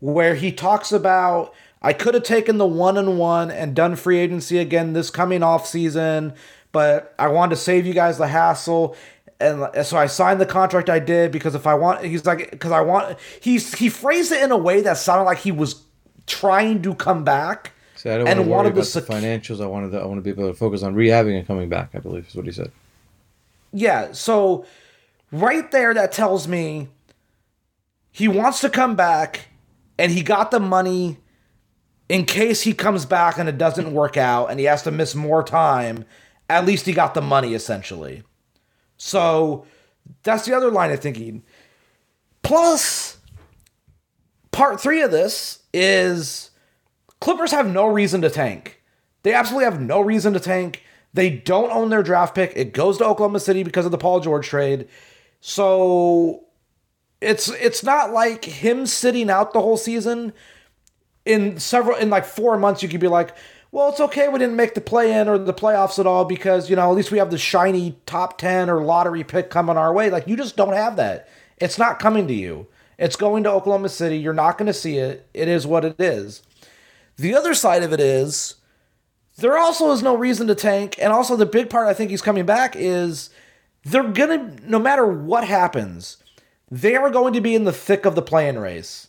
where he talks about I could have taken the one and one and done free agency again this coming off season, but I wanted to save you guys the hassle. And so I signed the contract I did because if I want, he's like, because I want, he's, he phrased it in a way that sounded like he was trying to come back So I don't and want to worry about to the financials. I wanted to, I want to be able to focus on rehabbing and coming back. I believe is what he said. Yeah, so right there, that tells me he wants to come back and he got the money in case he comes back and it doesn't work out and he has to miss more time, at least he got the money essentially. So that's the other line of thinking. Plus, part three of this is Clippers have no reason to tank. They absolutely have no reason to tank. They don't own their draft pick. It goes to Oklahoma City because of the Paul George trade. So it's it's not like him sitting out the whole season. In several in like four months, you could be like, well, it's okay we didn't make the play in or the playoffs at all because, you know, at least we have the shiny top 10 or lottery pick coming our way. Like, you just don't have that. It's not coming to you. It's going to Oklahoma City. You're not going to see it. It is what it is. The other side of it is there also is no reason to tank. And also, the big part I think he's coming back is they're going to, no matter what happens, they are going to be in the thick of the playing race.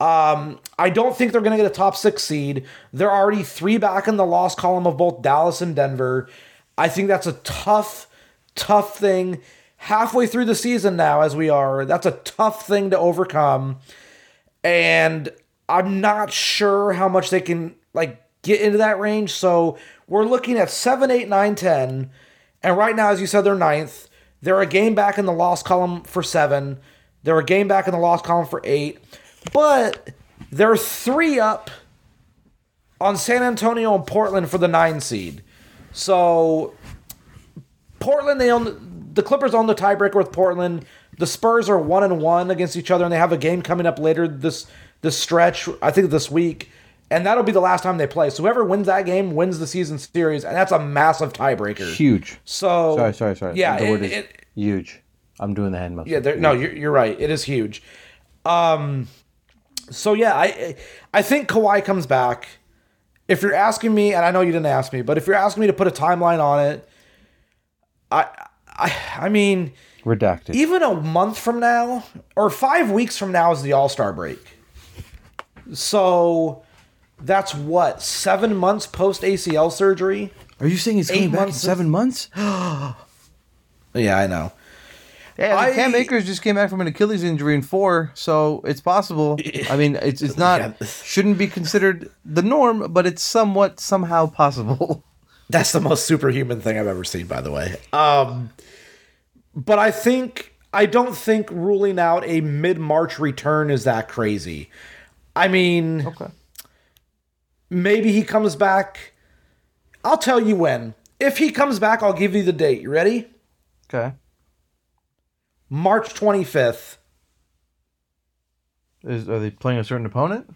Um, I don't think they're going to get a top six seed. They're already three back in the loss column of both Dallas and Denver. I think that's a tough, tough thing. Halfway through the season now, as we are, that's a tough thing to overcome. And I'm not sure how much they can like get into that range. So we're looking at 7, 8, 9, 10. And right now, as you said, they're ninth. They're a game back in the loss column for seven. They're a game back in the loss column for eight. But they're three up on San Antonio and Portland for the nine seed. So Portland, they own the Clippers own the tiebreaker with Portland. The Spurs are one and one against each other, and they have a game coming up later this this stretch. I think this week, and that'll be the last time they play. So whoever wins that game wins the season series, and that's a massive tiebreaker. Huge. So Sorry, sorry, sorry. Yeah, the word it- is it- huge. I'm doing the hand motion. Yeah, no, you're, you're right. It is huge. Um, so yeah, I I think Kawhi comes back. If you're asking me, and I know you didn't ask me, but if you're asking me to put a timeline on it, I I I mean, redacted. even a month from now or five weeks from now is the All Star break. So that's what seven months post ACL surgery. Are you saying he's coming back in seven months? Yeah, I know. Yeah, I- Cam Akers just came back from an Achilles injury in four, so it's possible. I mean, it's it's not shouldn't be considered the norm, but it's somewhat somehow possible. That's the most superhuman thing I've ever seen, by the way. Um, but I think I don't think ruling out a mid March return is that crazy. I mean, Okay. maybe he comes back. I'll tell you when. If he comes back, I'll give you the date. You ready? Okay. March 25th. Is are they playing a certain opponent?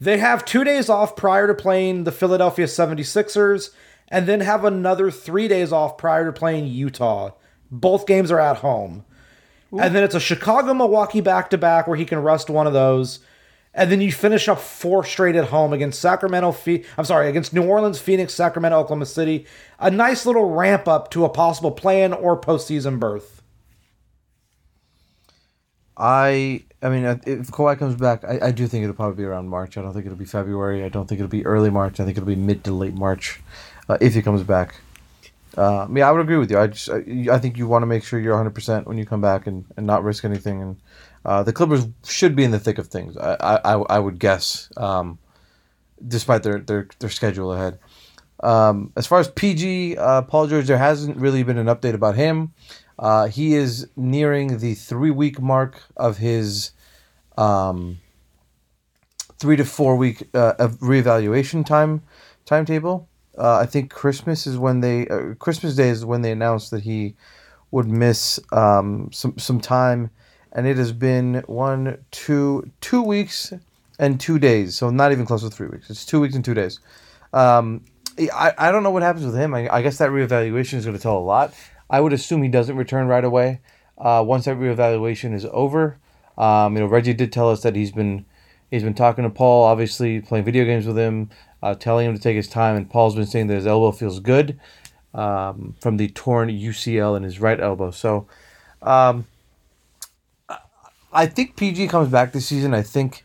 They have two days off prior to playing the Philadelphia 76ers, and then have another three days off prior to playing Utah. Both games are at home. And then it's a Chicago Milwaukee back to back where he can rest one of those. And then you finish up four straight at home against Sacramento. Phe- I'm sorry, against New Orleans, Phoenix, Sacramento, Oklahoma City. A nice little ramp up to a possible play-in or postseason berth. I I mean, if Kawhi comes back, I, I do think it'll probably be around March. I don't think it'll be February. I don't think it'll be early March. I think it'll be mid to late March, uh, if he comes back. Uh, yeah, I would agree with you. I just I, I think you want to make sure you're 100 percent when you come back and, and not risk anything. And uh, the Clippers should be in the thick of things. I I, I would guess, um, despite their, their their schedule ahead. Um, as far as PG, uh, Paul George, there hasn't really been an update about him. Uh, he is nearing the three week mark of his um, three to four week uh, reevaluation time timetable. Uh, I think Christmas is when they uh, Christmas Day is when they announced that he would miss um, some some time, and it has been one two two weeks and two days, so not even close to three weeks. It's two weeks and two days. Um, I, I don't know what happens with him. I, I guess that reevaluation is going to tell a lot. I would assume he doesn't return right away. Uh, once that reevaluation is over, um, you know Reggie did tell us that he's been he's been talking to Paul, obviously playing video games with him, uh, telling him to take his time, and Paul's been saying that his elbow feels good um, from the torn UCL in his right elbow. So um, I think PG comes back this season. I think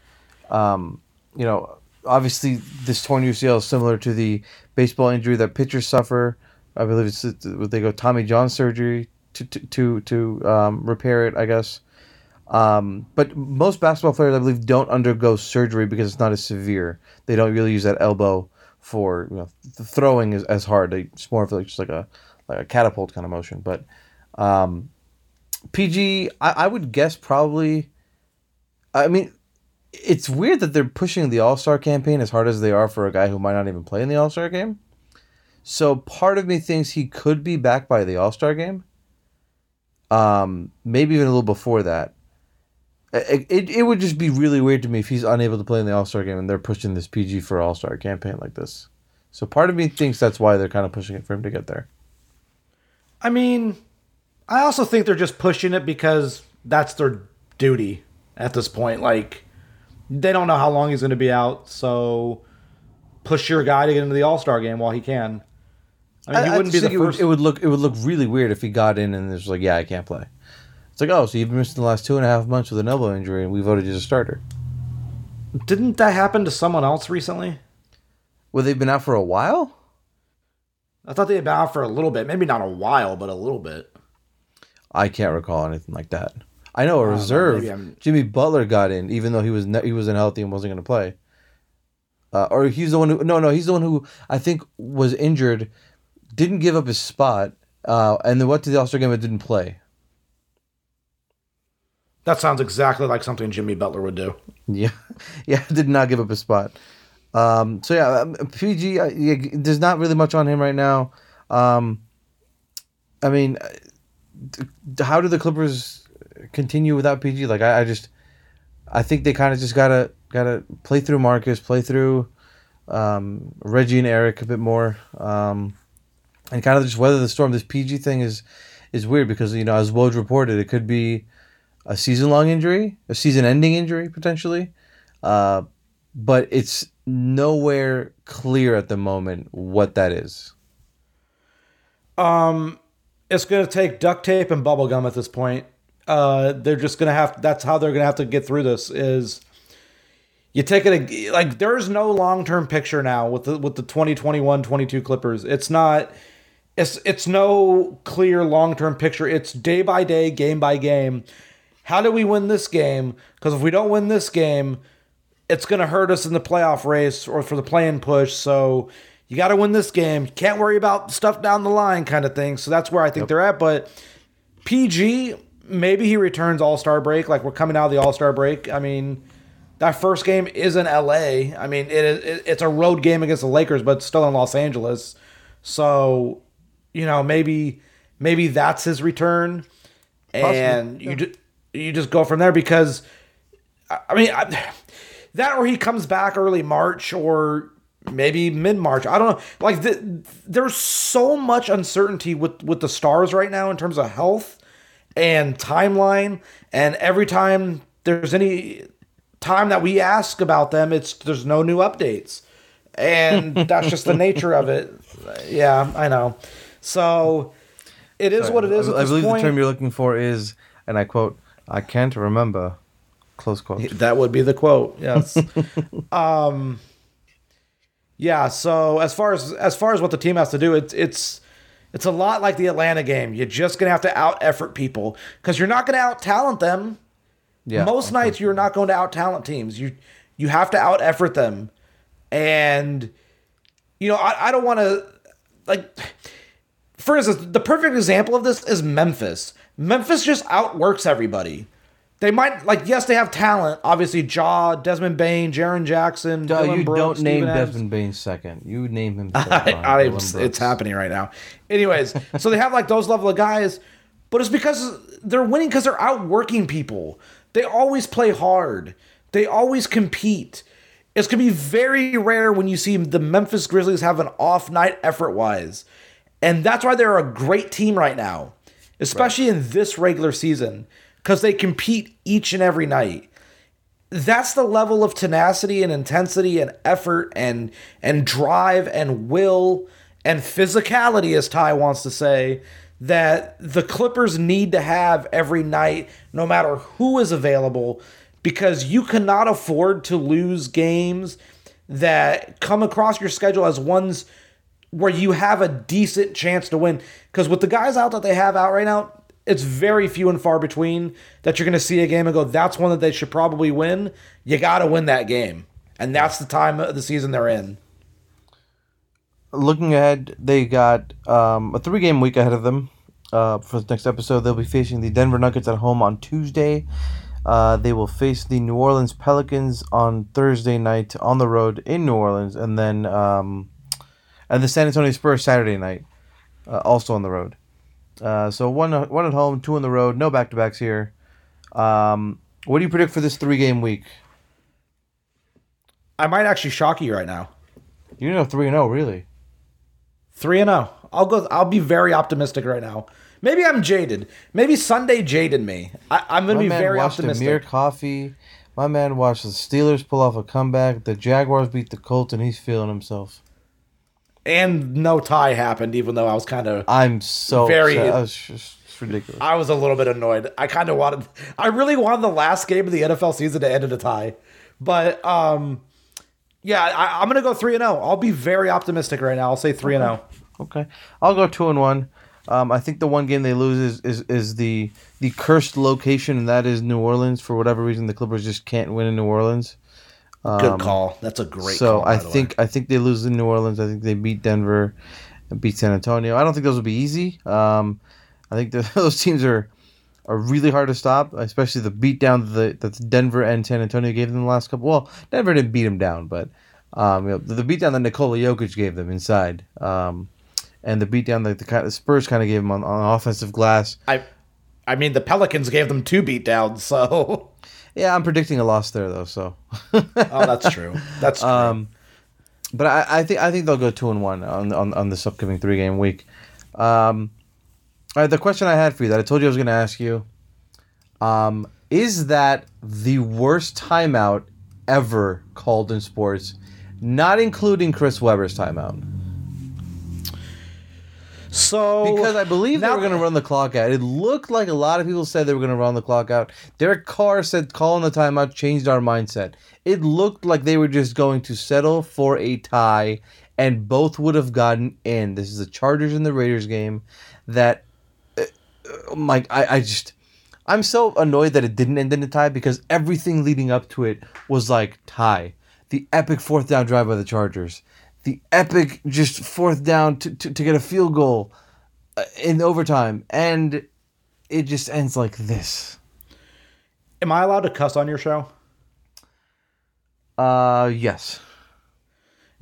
um, you know obviously this torn UCL is similar to the baseball injury that pitchers suffer. I believe it's they go Tommy John surgery to to to, um, repair it. I guess. Um, but most basketball players, I believe, don't undergo surgery because it's not as severe. They don't really use that elbow for you know th- throwing as, as hard. It's more of like just like a like a catapult kind of motion. But um, PG, I, I would guess probably. I mean, it's weird that they're pushing the All Star campaign as hard as they are for a guy who might not even play in the All Star game. So part of me thinks he could be back by the All Star game. Um, maybe even a little before that. It, it, it would just be really weird to me if he's unable to play in the All Star game and they're pushing this PG for All Star campaign like this. So part of me thinks that's why they're kind of pushing it for him to get there. I mean, I also think they're just pushing it because that's their duty at this point. Like, they don't know how long he's going to be out, so push your guy to get into the All Star game while he can. I mean, he I- I wouldn't be just the first. It would, it would look it would look really weird if he got in and it's like, yeah, I can't play. It's like, oh, so you've missed the last two and a half months with an elbow injury, and we voted you as a starter. Didn't that happen to someone else recently? Well, they've been out for a while. I thought they had been out for a little bit. Maybe not a while, but a little bit. I can't recall anything like that. I know a reserve. I'm- Jimmy Butler got in, even though he was ne- he wasn't healthy and wasn't going to play. Uh, or he's the one who no no he's the one who I think was injured, didn't give up his spot, uh, and then went to the All Star game but didn't play. That sounds exactly like something Jimmy Butler would do. Yeah, yeah, did not give up his spot. Um, so yeah, um, PG. Uh, yeah, there's not really much on him right now. Um, I mean, uh, how do the Clippers continue without PG? Like, I, I just, I think they kind of just gotta gotta play through Marcus, play through um, Reggie and Eric a bit more, um, and kind of just weather the storm. This PG thing is is weird because you know, as Woj reported, it could be a season long injury, a season ending injury potentially. Uh, but it's nowhere clear at the moment what that is. Um, it's to take duct tape and bubble gum at this point. Uh, they're just to have. That's how they're to have to get through this. Is you take it like there is no long term picture now with the with the 2021-22 Clippers. It's not. It's it's no clear long term picture. It's day by day, game by game. How do we win this game? Because if we don't win this game, it's going to hurt us in the playoff race or for the play-in push. So you got to win this game. Can't worry about stuff down the line, kind of thing. So that's where I think they're at. But PG, maybe he returns All Star break. Like we're coming out of the All Star break. I mean, that first game is in LA. I mean, it is it, it's a road game against the Lakers, but still in Los Angeles. So you know, maybe maybe that's his return, and you ju- you just go from there because I I mean. I, that or he comes back early March or maybe mid March. I don't know. Like the, there's so much uncertainty with with the stars right now in terms of health and timeline. And every time there's any time that we ask about them, it's there's no new updates, and that's just the nature of it. Yeah, I know. So it is what it is. I, at I believe point. the term you're looking for is, and I quote, "I can't remember." Close quote. That would be the quote. Yes. um Yeah, so as far as as far as what the team has to do, it's it's it's a lot like the Atlanta game. You're just gonna have to out effort people because you're not gonna out talent them. Yeah. Most nights you're not going to out talent teams. You you have to out effort them, and you know I, I don't want to like. For instance, the perfect example of this is Memphis. Memphis just outworks everybody. They might like yes, they have talent. Obviously, Ja, Desmond Bane, Jaren Jackson. No, Dillon you Brooks, don't name Adams. Desmond Bane second. You name him. third I, I, it's, it's happening right now. Anyways, so they have like those level of guys, but it's because they're winning because they're outworking people. They always play hard. They always compete. It's gonna be very rare when you see the Memphis Grizzlies have an off night effort wise, and that's why they're a great team right now, especially in this regular season because they compete each and every night. That's the level of tenacity and intensity and effort and and drive and will and physicality as Ty wants to say that the Clippers need to have every night no matter who is available because you cannot afford to lose games that come across your schedule as ones where you have a decent chance to win because with the guys out that they have out right now it's very few and far between that you're going to see a game and go, that's one that they should probably win. You got to win that game. And that's the time of the season they're in. Looking ahead, they got um, a three game week ahead of them. Uh, for the next episode, they'll be facing the Denver Nuggets at home on Tuesday. Uh, they will face the New Orleans Pelicans on Thursday night on the road in New Orleans, and then um, and the San Antonio Spurs Saturday night, uh, also on the road. Uh, so one one at home, two on the road. No back to backs here. Um, what do you predict for this three game week? I might actually shock you right now. You know three and zero, really? Three and zero. I'll go. I'll be very optimistic right now. Maybe I'm jaded. Maybe Sunday jaded me. I, am going to be man very watched optimistic. Amir Coffey. My man watched the Steelers pull off a comeback. The Jaguars beat the Colts, and he's feeling himself. And no tie happened, even though I was kind of. I'm so Very- upset. That was just- it's ridiculous. I was a little bit annoyed. I kind of wanted. I really wanted the last game of the NFL season to end in a tie, but um, yeah, I, I'm going to go three and zero. I'll be very optimistic right now. I'll say three and oh. zero. Okay, I'll go two and one. Um, I think the one game they lose is, is, is the the cursed location, and that is New Orleans. For whatever reason, the Clippers just can't win in New Orleans. Good call. That's a great. so call, I the think I think they lose in New Orleans. I think they beat Denver, and beat San Antonio. I don't think those will be easy. Um, I think that those teams are are really hard to stop, especially the beat down that the, Denver and San Antonio gave them the last couple. Well, Denver didn't beat them down, but um, you know, the, the beat down that Nikola Jokic gave them inside, um, and the beat down that the, the Spurs kind of gave them on, on offensive glass. I, I mean, the Pelicans gave them two beatdowns, so Yeah, I'm predicting a loss there though. So, oh, that's true. That's true. um, but I, I think I think they'll go two and one on on, on this upcoming three game week. Um, all right, the question I had for you that I told you I was going to ask you, um, is that the worst timeout ever called in sports, not including Chris Webber's timeout? So Because I believe they were going to run the clock out. It looked like a lot of people said they were going to run the clock out. Derek Carr said calling the timeout changed our mindset. It looked like they were just going to settle for a tie, and both would have gotten in. This is the Chargers and the Raiders game. That, uh, uh, Mike, I, I just. I'm so annoyed that it didn't end in a tie because everything leading up to it was like tie. The epic fourth down drive by the Chargers. The epic just fourth down to, to, to get a field goal uh, in overtime. And it just ends like this. am I allowed to cuss on your show? Uh, yes.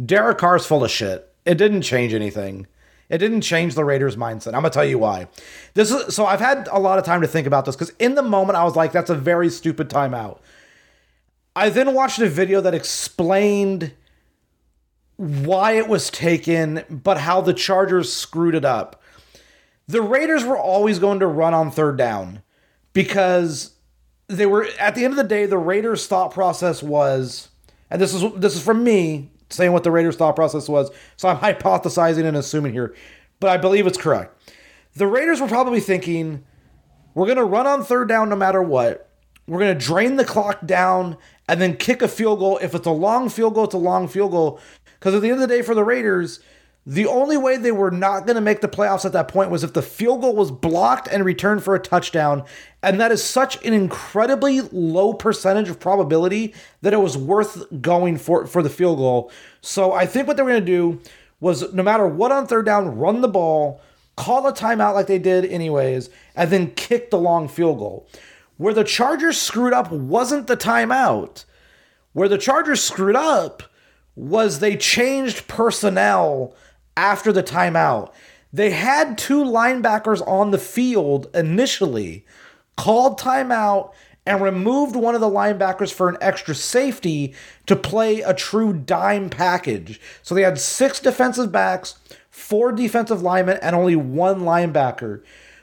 Derek Carr's full of shit. It didn't change anything. It didn't change the Raiders' mindset. I'm gonna tell you why. This is so I've had a lot of time to think about this because in the moment I was like, "That's a very stupid timeout." I then watched a video that explained why it was taken, but how the Chargers screwed it up. The Raiders were always going to run on third down because they were at the end of the day the Raiders thought process was and this is this is from me saying what the Raiders thought process was so I'm hypothesizing and assuming here but I believe it's correct. The Raiders were probably thinking we're going to run on third down no matter what. We're going to drain the clock down and then kick a field goal. If it's a long field goal, it's a long field goal. Because at the end of the day, for the Raiders, the only way they were not going to make the playoffs at that point was if the field goal was blocked and returned for a touchdown. And that is such an incredibly low percentage of probability that it was worth going for, for the field goal. So I think what they were going to do was no matter what on third down, run the ball, call a timeout like they did anyways, and then kick the long field goal. Where the Chargers screwed up wasn't the timeout. Where the Chargers screwed up was they changed personnel after the timeout. They had two linebackers on the field initially, called timeout, and removed one of the linebackers for an extra safety to play a true dime package. So they had six defensive backs, four defensive linemen, and only one linebacker.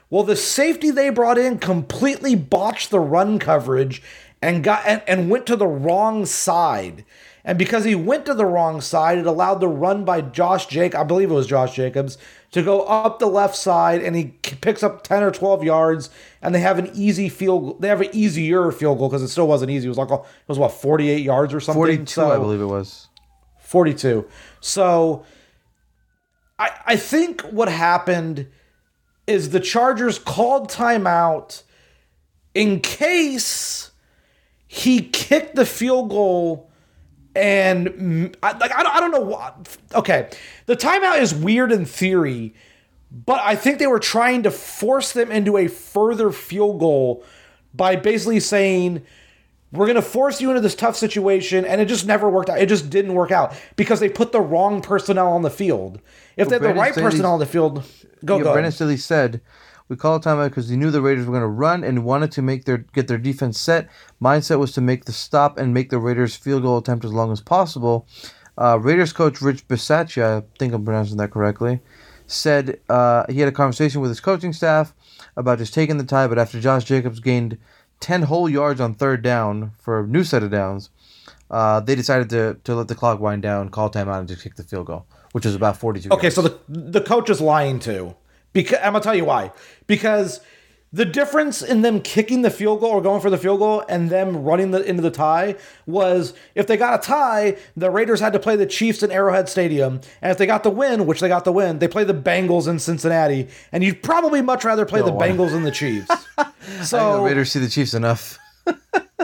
Well, the safety they brought in completely botched the run coverage and got and, and went to the wrong side. And because he went to the wrong side, it allowed the run by Josh Jake, I believe it was Josh Jacobs, to go up the left side, and he picks up 10 or 12 yards, and they have an easy field. They have an easier field goal because it still wasn't easy. It was like it was what 48 yards or something. 42, I believe it was. 42. So I I think what happened is the Chargers called timeout in case he kicked the field goal and I, like I don't, I don't know what okay. The timeout is weird in theory but I think they were trying to force them into a further field goal by basically saying we're going to force you into this tough situation and it just never worked out. It just didn't work out because they put the wrong personnel on the field. If they had the right Staley's- personnel on the field go yeah, go Brandon Staley said, "We called timeout because he knew the Raiders were going to run and wanted to make their get their defense set. Mindset was to make the stop and make the Raiders field goal attempt as long as possible." Uh, Raiders coach Rich Bisaccia, I think I'm pronouncing that correctly, said uh, he had a conversation with his coaching staff about just taking the tie, but after Josh Jacobs gained 10 whole yards on third down for a new set of downs, uh, they decided to, to let the clock wind down, call timeout, and just kick the field goal, which was about 42 Okay, yards. so the the coach is lying too. Because I'm gonna tell you why. Because the difference in them kicking the field goal or going for the field goal and them running the, into the tie was if they got a tie, the Raiders had to play the Chiefs in Arrowhead Stadium, and if they got the win, which they got the win, they play the Bengals in Cincinnati, and you'd probably much rather play the why? Bengals than the Chiefs. So the Raiders see the Chiefs enough.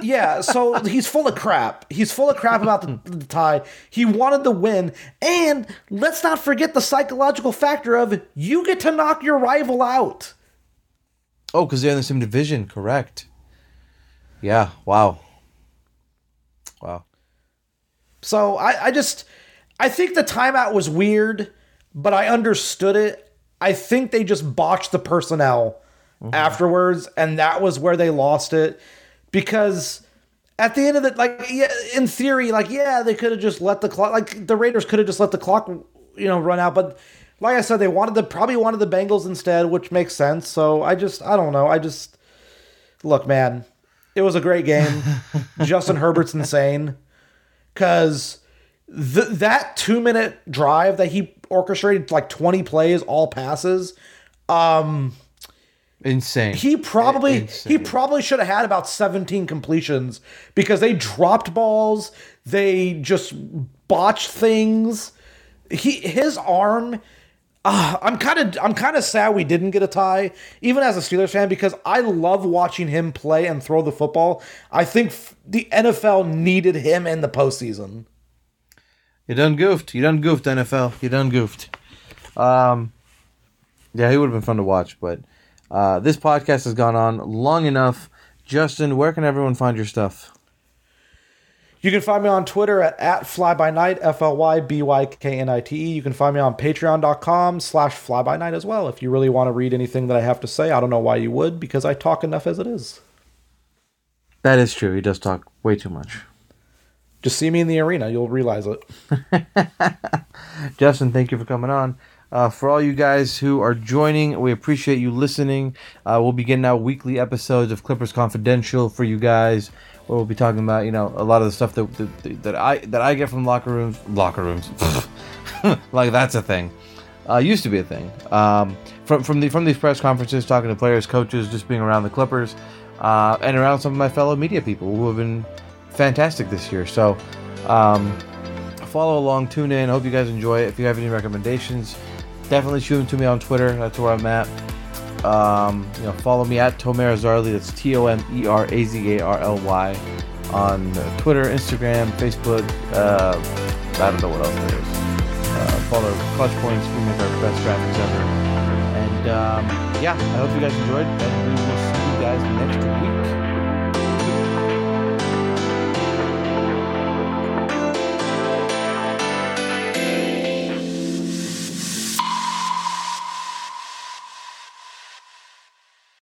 Yeah, so he's full of crap. He's full of crap about the, the tie. He wanted the win. And let's not forget the psychological factor of you get to knock your rival out. Oh, because they're in the same division, correct. Yeah, wow. Wow. So I, I just I think the timeout was weird, but I understood it. I think they just botched the personnel mm-hmm. afterwards, and that was where they lost it. Because at the end of it, like yeah, in theory, like, yeah, they could have just let the clock like the Raiders could have just let the clock you know run out, but like I said, they wanted the probably wanted the Bengals instead, which makes sense. So I just I don't know. I just look, man, it was a great game. Justin Herbert's insane because th- that two minute drive that he orchestrated like 20 plays all passes um Insane. he probably Insane. he probably should have had about 17 completions because they dropped balls they just botched things he his arm uh, I'm kind of I'm kind of sad we didn't get a tie, even as a Steelers fan, because I love watching him play and throw the football. I think f- the NFL needed him in the postseason. You done goofed. You done goofed, NFL. You done goofed. Um, yeah, he would have been fun to watch, but uh, this podcast has gone on long enough. Justin, where can everyone find your stuff? You can find me on Twitter at, at flybynight, F-L-Y-B-Y-K-N-I-T-E. You can find me on patreon.com slash flybynight as well if you really want to read anything that I have to say. I don't know why you would, because I talk enough as it is. That is true. He does talk way too much. Just see me in the arena, you'll realize it. Justin, thank you for coming on. Uh, for all you guys who are joining, we appreciate you listening. Uh, we'll be getting out weekly episodes of Clippers Confidential for you guys, where we'll be talking about you know a lot of the stuff that that, that I that I get from locker rooms. Locker rooms, like that's a thing. Uh, used to be a thing. Um, from from the from these press conferences, talking to players, coaches, just being around the Clippers, uh, and around some of my fellow media people who have been fantastic this year. So. Um, follow along, tune in. Hope you guys enjoy it. If you have any recommendations, definitely shoot them to me on Twitter. That's where I'm at. Um, you know, follow me at Tomer Azarly. That's T O M E R A Z A R L Y on Twitter, Instagram, Facebook. Uh, I don't know what else there is. Uh, follow Clutch Points. We make our best graphics ever. And um, yeah, I hope you guys enjoyed, and we will see you guys next week.